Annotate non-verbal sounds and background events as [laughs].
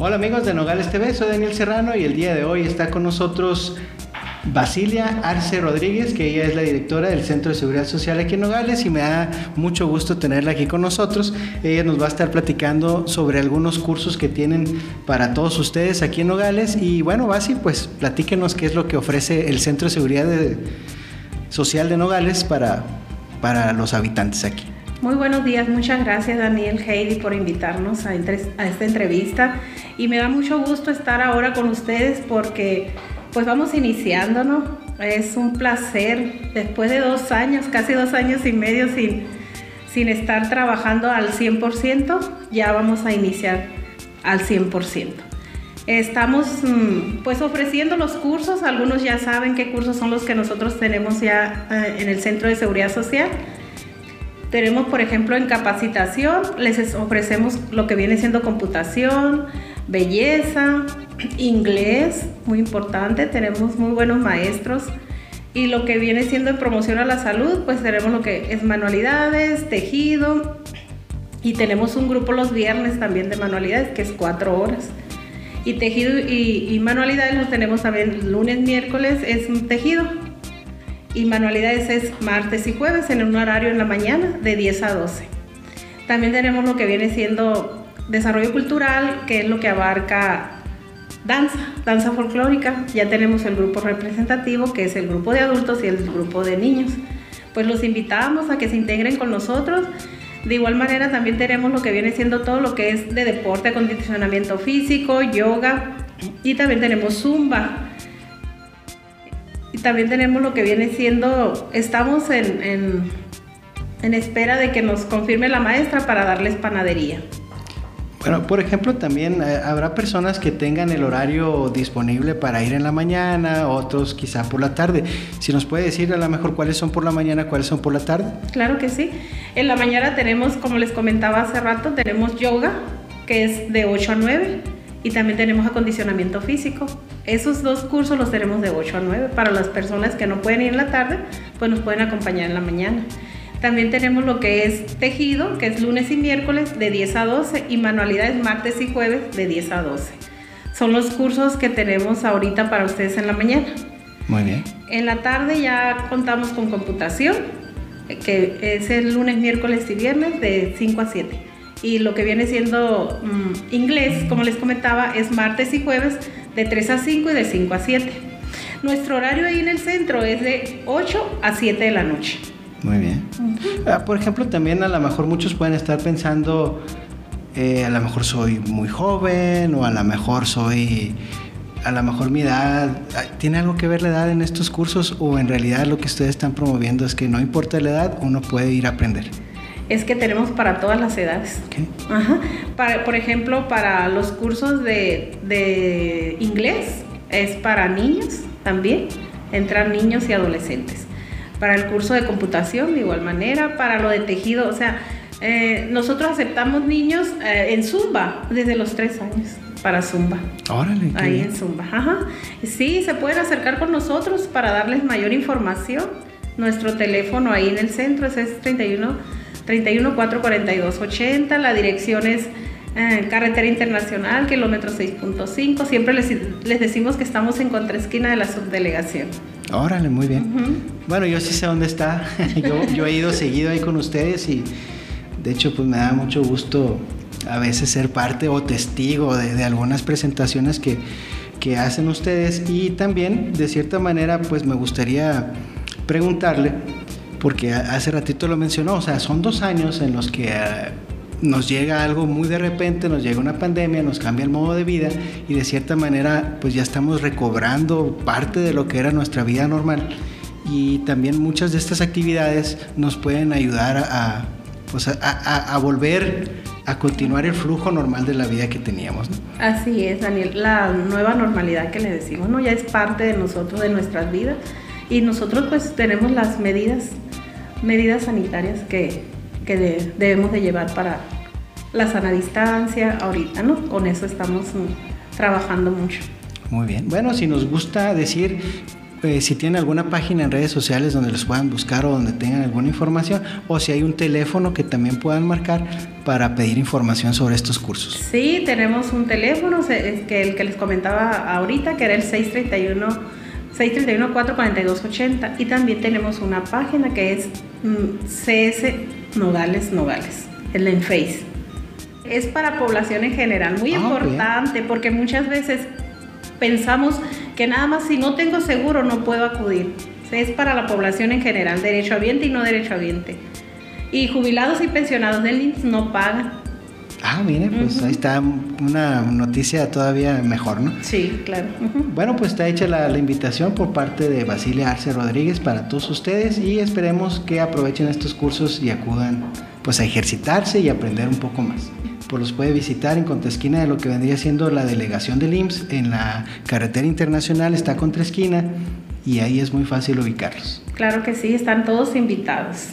Hola amigos de Nogales TV, soy Daniel Serrano y el día de hoy está con nosotros Basilia Arce Rodríguez, que ella es la directora del Centro de Seguridad Social aquí en Nogales y me da mucho gusto tenerla aquí con nosotros. Ella nos va a estar platicando sobre algunos cursos que tienen para todos ustedes aquí en Nogales y bueno, Basi, pues platíquenos qué es lo que ofrece el Centro de Seguridad Social de Nogales para, para los habitantes aquí. Muy buenos días, muchas gracias Daniel Heidi por invitarnos a, a, esta entrevista y me da mucho gusto estar ahora con ustedes porque pues vamos iniciando, ¿no? Es un placer después de dos años, casi dos años y medio sin, sin estar trabajando al 100%, ya vamos a iniciar al 100%. Estamos mm, pues ofreciendo los cursos, algunos ya saben qué cursos son los que nosotros tenemos ya eh, en el Centro de Seguridad Social tenemos, por ejemplo, en capacitación, les ofrecemos lo que viene siendo computación, belleza, inglés, muy importante, tenemos muy buenos maestros. Y lo que viene siendo en promoción a la salud, pues tenemos lo que es manualidades, tejido. Y tenemos un grupo los viernes también de manualidades, que es cuatro horas. Y tejido y, manualidades los tenemos también lunes, miércoles, es un tejido y manualidades es martes y jueves en un horario en la mañana de 10 a 12. También tenemos lo que viene siendo desarrollo cultural, que es lo que abarca danza, danza folclórica. Ya tenemos el grupo representativo, que es el grupo de adultos y el grupo de niños. Pues los invitamos a que se integren con nosotros. De igual manera también tenemos lo que viene siendo todo lo que es de deporte, acondicionamiento físico, yoga y también tenemos zumba y también tenemos lo que viene siendo, estamos en, en, espera de que nos confirme la maestra para darles panadería. Bueno, por ejemplo, también eh, habrá personas que tengan el horario disponible para ir en la mañana, otros quizá por la tarde. Si nos puede decir a lo mejor cuáles son por la mañana, cuáles son por la tarde. Claro que sí. En la mañana tenemos, como les comentaba hace rato, tenemos yoga, que es de 8 a 9 y también tenemos acondicionamiento físico. Esos dos cursos los tenemos de 8 a 9. Para las personas que no pueden ir en la tarde, pues nos pueden acompañar en la mañana. También tenemos lo que es tejido, que es lunes y miércoles de 10 a 12 y manualidades martes y jueves de 10 a 12. Son los cursos que tenemos ahorita para ustedes en la mañana. Muy bien. En la tarde ya contamos con computación, que es el lunes, miércoles y viernes de 5 a 7 y lo que viene siendo mm, inglés, como les comentaba, es martes y jueves de 3 a 5 y de 5 a 7. Nuestro horario ahí en el centro es de 8 a 7 de la noche. Muy bien. Ah, por ejemplo, también a lo mejor muchos pueden estar pensando, eh, a lo mejor soy muy joven o a lo mejor soy, a lo mejor mi edad, ah, ¿tiene algo que ver la edad en estos cursos o en realidad lo que ustedes están promoviendo es que no importa la edad, uno puede ir a aprender? es que tenemos para todas las edades. por ejemplo, para los cursos de, inglés es para niños también, entran niños y adolescentes. Para el curso de computación de igual manera, para lo de tejido, o sea, eh, nosotros aceptamos niños eh, en Zumba desde los tres años para Zumba. Órale. Ahí en Zumba. Ajá. Sí, se pueden acercar con nosotros para darles mayor información. Nuestro teléfono ahí en el centro es 31 31 442 80. La dirección es eh, Carretera Internacional, kilómetro 6.5. Siempre les, les, decimos que estamos en contraesquina de la subdelegación. Órale, muy bien. Bueno, yo sí sé dónde está. [laughs] yo, yo he ido seguido ahí con ustedes y de hecho pues me da mucho gusto a veces ser parte o testigo de, de algunas presentaciones que, que hacen ustedes y también de cierta manera pues me gustaría preguntarle porque hace ratito lo mencionó, o sea, son dos años en los que eh, nos llega algo muy de repente, nos llega una pandemia, nos cambia el modo de vida y de cierta manera pues ya estamos recobrando parte de lo que era nuestra vida normal y también muchas de estas actividades nos pueden ayudar a, pues a, volver a continuar el flujo normal de la vida que teníamos. Así es, Daniel, la nueva normalidad que le decimos, ¿no? Ya es parte de nosotros, de nuestras vidas y nosotros pues tenemos las medidas medidas sanitarias que, debemos de llevar para la sana distancia ahorita, ¿no? Con eso estamos mm, trabajando mucho. Muy bien. Bueno, si nos gusta decir eh, si tienen alguna página en redes sociales donde los puedan buscar o donde tengan alguna información, o si hay un teléfono que también puedan marcar para pedir información sobre estos cursos. Sí, tenemos un teléfono, que el que les comentaba ahorita, que era el 631 631-442-80 y también tenemos una página que es mm, CS Nogales Nogales, el en Face. Es para población en general, muy ah, importante porque muchas veces pensamos que nada más si no tengo seguro no puedo acudir. Es para la población en general, derecho derechohabiente y no derecho derechohabiente. Y jubilados y pensionados del INSS no pagan. Ah, mire, pues ahí está una noticia todavía mejor, ¿no? Sí, claro. Bueno, pues está hecha la, la, invitación por parte de Basilia Arce Rodríguez para todos ustedes y esperemos que aprovechen estos cursos y acudan pues a ejercitarse y aprender un poco más pues los puede visitar en contraesquina de lo que vendría siendo la delegación del IMSS en la carretera internacional, está contra esquina y ahí es muy fácil ubicarlos. Claro que sí, están todos invitados.